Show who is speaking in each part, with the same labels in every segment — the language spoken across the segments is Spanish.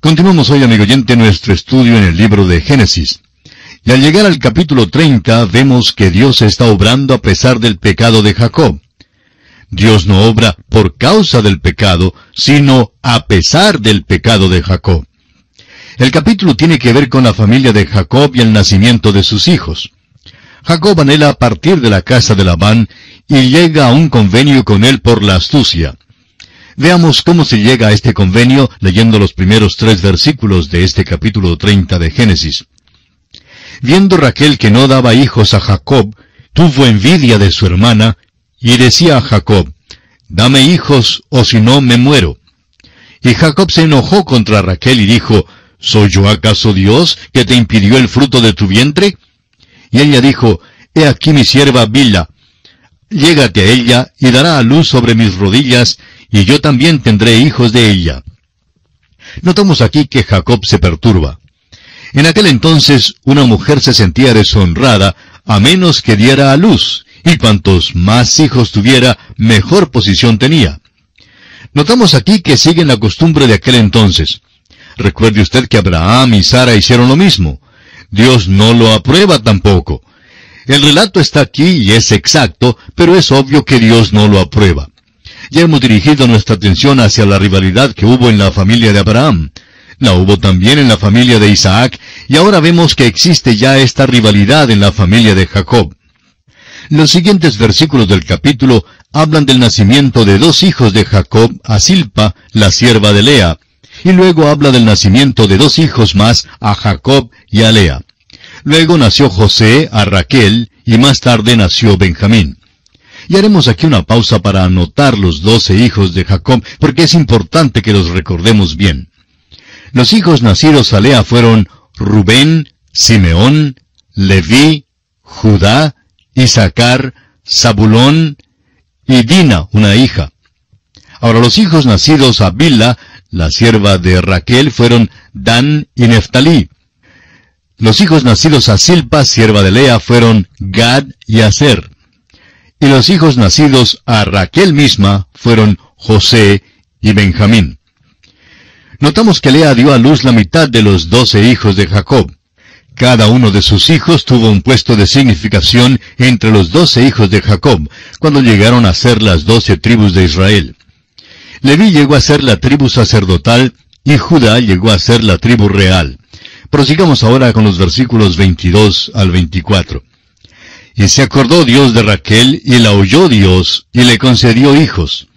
Speaker 1: Continuamos hoy, amigo oyente, nuestro estudio en el libro de Génesis. Y al llegar al capítulo 30 vemos que Dios está obrando a pesar del pecado de Jacob. Dios no obra por causa del pecado, sino a pesar del pecado de Jacob. El capítulo tiene que ver con la familia de Jacob y el nacimiento de sus hijos. Jacob anhela partir de la casa de Labán y llega a un convenio con él por la astucia. Veamos cómo se llega a este convenio leyendo los primeros tres versículos de este capítulo 30 de Génesis. Viendo Raquel que no daba hijos a Jacob, tuvo envidia de su hermana, y decía a Jacob, Dame hijos, o si no me muero. Y Jacob se enojó contra Raquel y dijo, ¿Soy yo acaso Dios que te impidió el fruto de tu vientre? Y ella dijo, He aquí mi sierva Bila. Llégate a ella y dará a luz sobre mis rodillas, y yo también tendré hijos de ella. Notamos aquí que Jacob se perturba. En aquel entonces una mujer se sentía deshonrada a menos que diera a luz, y cuantos más hijos tuviera, mejor posición tenía. Notamos aquí que siguen la costumbre de aquel entonces. Recuerde usted que Abraham y Sara hicieron lo mismo. Dios no lo aprueba tampoco. El relato está aquí y es exacto, pero es obvio que Dios no lo aprueba. Ya hemos dirigido nuestra atención hacia la rivalidad que hubo en la familia de Abraham. La hubo también en la familia de Isaac, y ahora vemos que existe ya esta rivalidad en la familia de Jacob. Los siguientes versículos del capítulo hablan del nacimiento de dos hijos de Jacob a Silpa, la sierva de Lea, y luego habla del nacimiento de dos hijos más a Jacob y a Lea. Luego nació José a Raquel, y más tarde nació Benjamín. Y haremos aquí una pausa para anotar los doce hijos de Jacob, porque es importante que los recordemos bien. Los hijos nacidos a Lea fueron Rubén, Simeón, Leví, Judá, Isaacar, Zabulón y Dina, una hija. Ahora los hijos nacidos a Bila, la sierva de Raquel, fueron Dan y Neftalí. Los hijos nacidos a Silpa, sierva de Lea, fueron Gad y Aser y los hijos nacidos a Raquel misma fueron José y Benjamín. Notamos que Lea dio a luz la mitad de los doce hijos de Jacob. Cada uno de sus hijos tuvo un puesto de significación entre los doce hijos de Jacob, cuando llegaron a ser las doce tribus de Israel. Leví llegó a ser la tribu sacerdotal y Judá llegó a ser la tribu real. Prosigamos ahora con los versículos 22 al 24. Y se acordó Dios de Raquel, y la oyó Dios, y le concedió hijos.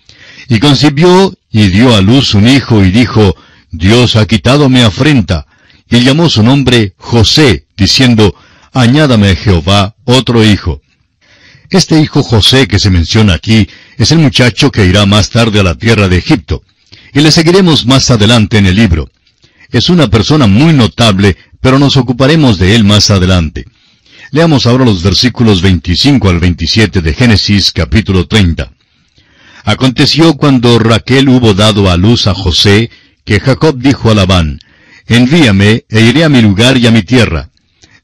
Speaker 1: Y concibió, y dio a luz un hijo, y dijo, Dios ha quitado mi afrenta. Y llamó su nombre José, diciendo, Añádame Jehová otro hijo. Este hijo José que se menciona aquí es el muchacho que irá más tarde a la tierra de Egipto. Y le seguiremos más adelante en el libro. Es una persona muy notable, pero nos ocuparemos de él más adelante. Leamos ahora los versículos 25 al 27 de Génesis capítulo 30. Aconteció cuando Raquel hubo dado a luz a José, que Jacob dijo a Labán, Envíame e iré a mi lugar y a mi tierra.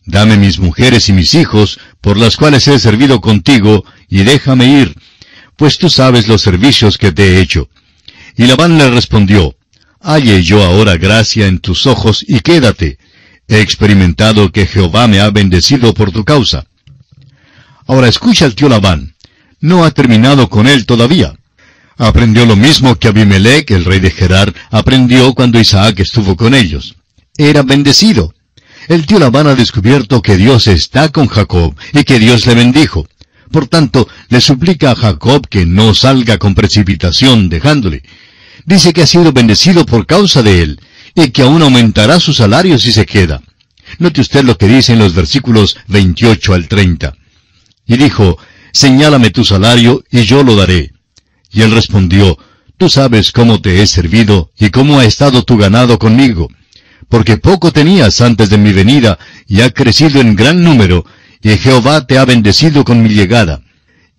Speaker 1: Dame mis mujeres y mis hijos, por las cuales he servido contigo, y déjame ir, pues tú sabes los servicios que te he hecho. Y Labán le respondió, Halle yo ahora gracia en tus ojos y quédate, He experimentado que Jehová me ha bendecido por tu causa. Ahora escucha al tío Labán. No ha terminado con él todavía. Aprendió lo mismo que Abimelech, el rey de Gerar, aprendió cuando Isaac estuvo con ellos. Era bendecido. El tío Labán ha descubierto que Dios está con Jacob y que Dios le bendijo. Por tanto, le suplica a Jacob que no salga con precipitación dejándole. Dice que ha sido bendecido por causa de él, y que aún aumentará su salario si se queda. Note usted lo que dice en los versículos 28 al 30. Y dijo, Señálame tu salario y yo lo daré. Y él respondió, Tú sabes cómo te he servido y cómo ha estado tu ganado conmigo, porque poco tenías antes de mi venida y ha crecido en gran número, y Jehová te ha bendecido con mi llegada.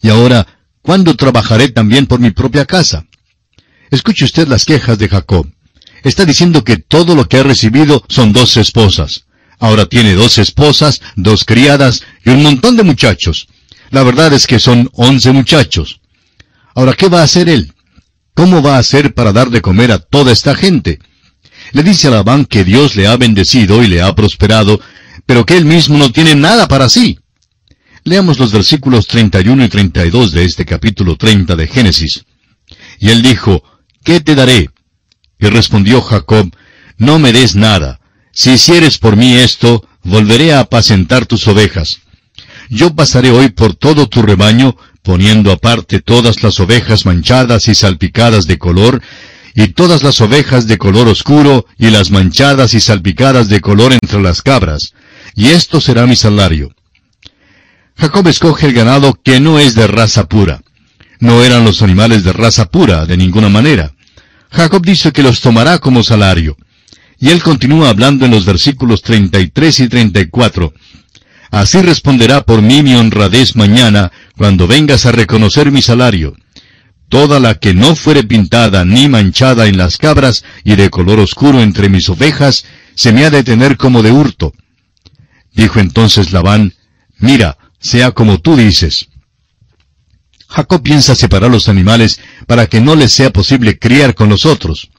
Speaker 1: Y ahora, ¿cuándo trabajaré también por mi propia casa? Escuche usted las quejas de Jacob. Está diciendo que todo lo que ha recibido son dos esposas. Ahora tiene dos esposas, dos criadas y un montón de muchachos. La verdad es que son once muchachos. Ahora, ¿qué va a hacer él? ¿Cómo va a hacer para dar de comer a toda esta gente? Le dice a Labán que Dios le ha bendecido y le ha prosperado, pero que él mismo no tiene nada para sí. Leamos los versículos 31 y 32 de este capítulo 30 de Génesis. Y él dijo, ¿qué te daré? Y respondió Jacob, no me des nada. Si hicieres por mí esto, volveré a apacentar tus ovejas. Yo pasaré hoy por todo tu rebaño, poniendo aparte todas las ovejas manchadas y salpicadas de color, y todas las ovejas de color oscuro, y las manchadas y salpicadas de color entre las cabras, y esto será mi salario. Jacob escoge el ganado que no es de raza pura. No eran los animales de raza pura, de ninguna manera. Jacob dice que los tomará como salario. Y él continúa hablando en los versículos 33 y 34. Así responderá por mí mi honradez mañana, cuando vengas a reconocer mi salario. Toda la que no fuere pintada ni manchada en las cabras y de color oscuro entre mis ovejas, se me ha de tener como de hurto. Dijo entonces Labán, Mira, sea como tú dices. Jacob piensa separar los animales para que no les sea posible criar con los otros.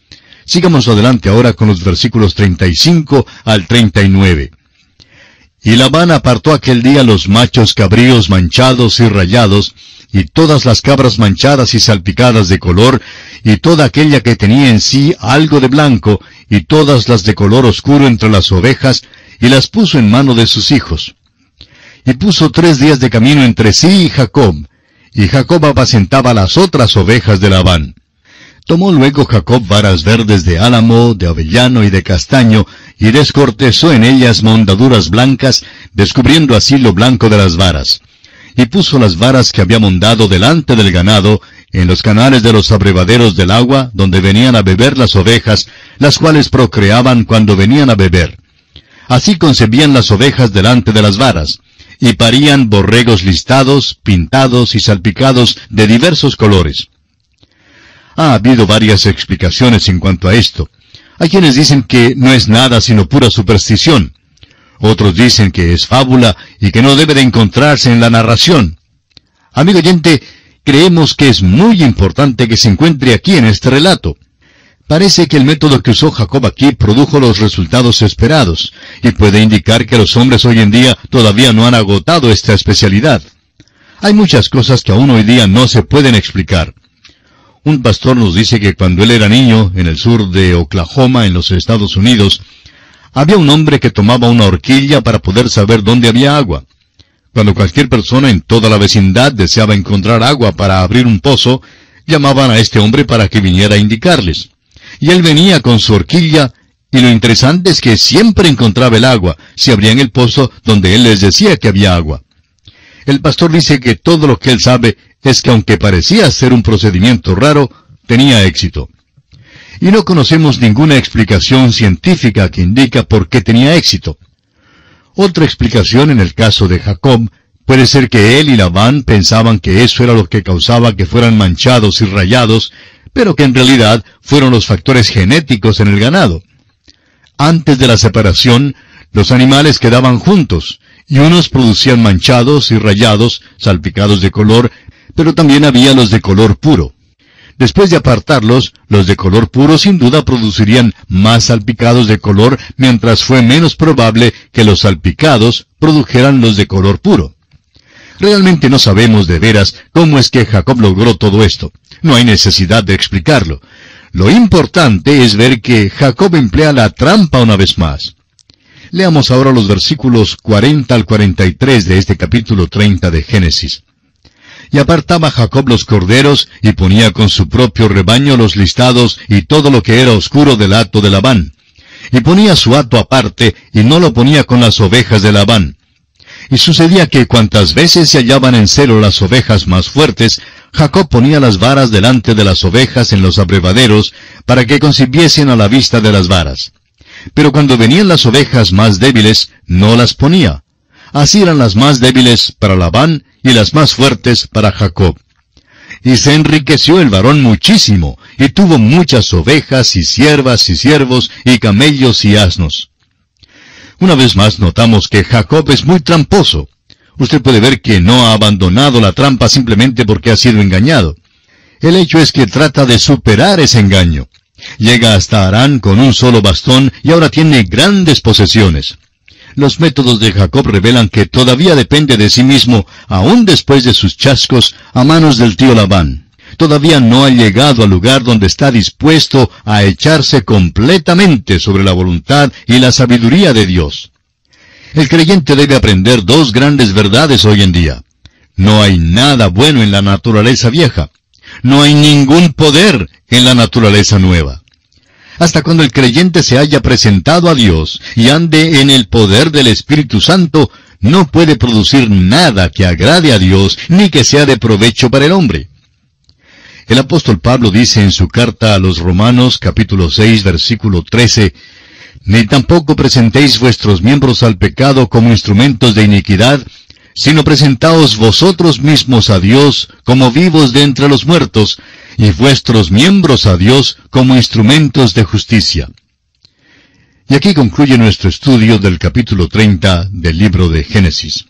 Speaker 1: Sigamos adelante ahora con los versículos 35 al 39. Y Labán apartó aquel día los machos cabríos manchados y rayados, y todas las cabras manchadas y salpicadas de color, y toda aquella que tenía en sí algo de blanco, y todas las de color oscuro entre las ovejas, y las puso en mano de sus hijos. Y puso tres días de camino entre sí y Jacob, y Jacob apacentaba las otras ovejas de Labán. Tomó luego Jacob varas verdes de álamo, de avellano y de castaño, y descortezó en ellas mondaduras blancas, descubriendo así lo blanco de las varas. Y puso las varas que había mondado delante del ganado, en los canales de los abrevaderos del agua, donde venían a beber las ovejas, las cuales procreaban cuando venían a beber. Así concebían las ovejas delante de las varas, y parían borregos listados, pintados y salpicados de diversos colores. Ha habido varias explicaciones en cuanto a esto. Hay quienes dicen que no es nada sino pura superstición. Otros dicen que es fábula y que no debe de encontrarse en la narración. Amigo oyente, creemos que es muy importante que se encuentre aquí en este relato. Parece que el método que usó Jacob aquí produjo los resultados esperados, y puede indicar que los hombres hoy en día todavía no han agotado esta especialidad. Hay muchas cosas que aún hoy día no se pueden explicar. Un pastor nos dice que cuando él era niño, en el sur de Oklahoma, en los Estados Unidos, había un hombre que tomaba una horquilla para poder saber dónde había agua. Cuando cualquier persona en toda la vecindad deseaba encontrar agua para abrir un pozo, llamaban a este hombre para que viniera a indicarles. Y él venía con su horquilla, y lo interesante es que siempre encontraba el agua, si abrían el pozo donde él les decía que había agua. El pastor dice que todo lo que él sabe es que aunque parecía ser un procedimiento raro, tenía éxito. Y no conocemos ninguna explicación científica que indica por qué tenía éxito. Otra explicación en el caso de Jacob puede ser que él y Labán pensaban que eso era lo que causaba que fueran manchados y rayados, pero que en realidad fueron los factores genéticos en el ganado. Antes de la separación, los animales quedaban juntos, y unos producían manchados y rayados, salpicados de color, pero también había los de color puro. Después de apartarlos, los de color puro sin duda producirían más salpicados de color, mientras fue menos probable que los salpicados produjeran los de color puro. Realmente no sabemos de veras cómo es que Jacob logró todo esto. No hay necesidad de explicarlo. Lo importante es ver que Jacob emplea la trampa una vez más. Leamos ahora los versículos 40 al 43 de este capítulo 30 de Génesis. Y apartaba Jacob los corderos, y ponía con su propio rebaño los listados y todo lo que era oscuro del hato de Labán. Y ponía su hato aparte, y no lo ponía con las ovejas de Labán. Y sucedía que cuantas veces se hallaban en celo las ovejas más fuertes, Jacob ponía las varas delante de las ovejas en los abrevaderos, para que concibiesen a la vista de las varas. Pero cuando venían las ovejas más débiles, no las ponía. Así eran las más débiles para Labán y las más fuertes para Jacob. Y se enriqueció el varón muchísimo, y tuvo muchas ovejas y siervas y siervos y camellos y asnos. Una vez más notamos que Jacob es muy tramposo. Usted puede ver que no ha abandonado la trampa simplemente porque ha sido engañado. El hecho es que trata de superar ese engaño. Llega hasta Arán con un solo bastón y ahora tiene grandes posesiones. Los métodos de Jacob revelan que todavía depende de sí mismo, aún después de sus chascos, a manos del tío Labán. Todavía no ha llegado al lugar donde está dispuesto a echarse completamente sobre la voluntad y la sabiduría de Dios. El creyente debe aprender dos grandes verdades hoy en día. No hay nada bueno en la naturaleza vieja. No hay ningún poder en la naturaleza nueva. Hasta cuando el creyente se haya presentado a Dios y ande en el poder del Espíritu Santo, no puede producir nada que agrade a Dios ni que sea de provecho para el hombre. El apóstol Pablo dice en su carta a los Romanos capítulo 6 versículo 13, Ni tampoco presentéis vuestros miembros al pecado como instrumentos de iniquidad, sino presentaos vosotros mismos a Dios como vivos de entre los muertos, y vuestros miembros a Dios como instrumentos de justicia. Y aquí concluye nuestro estudio del capítulo 30 del libro de Génesis.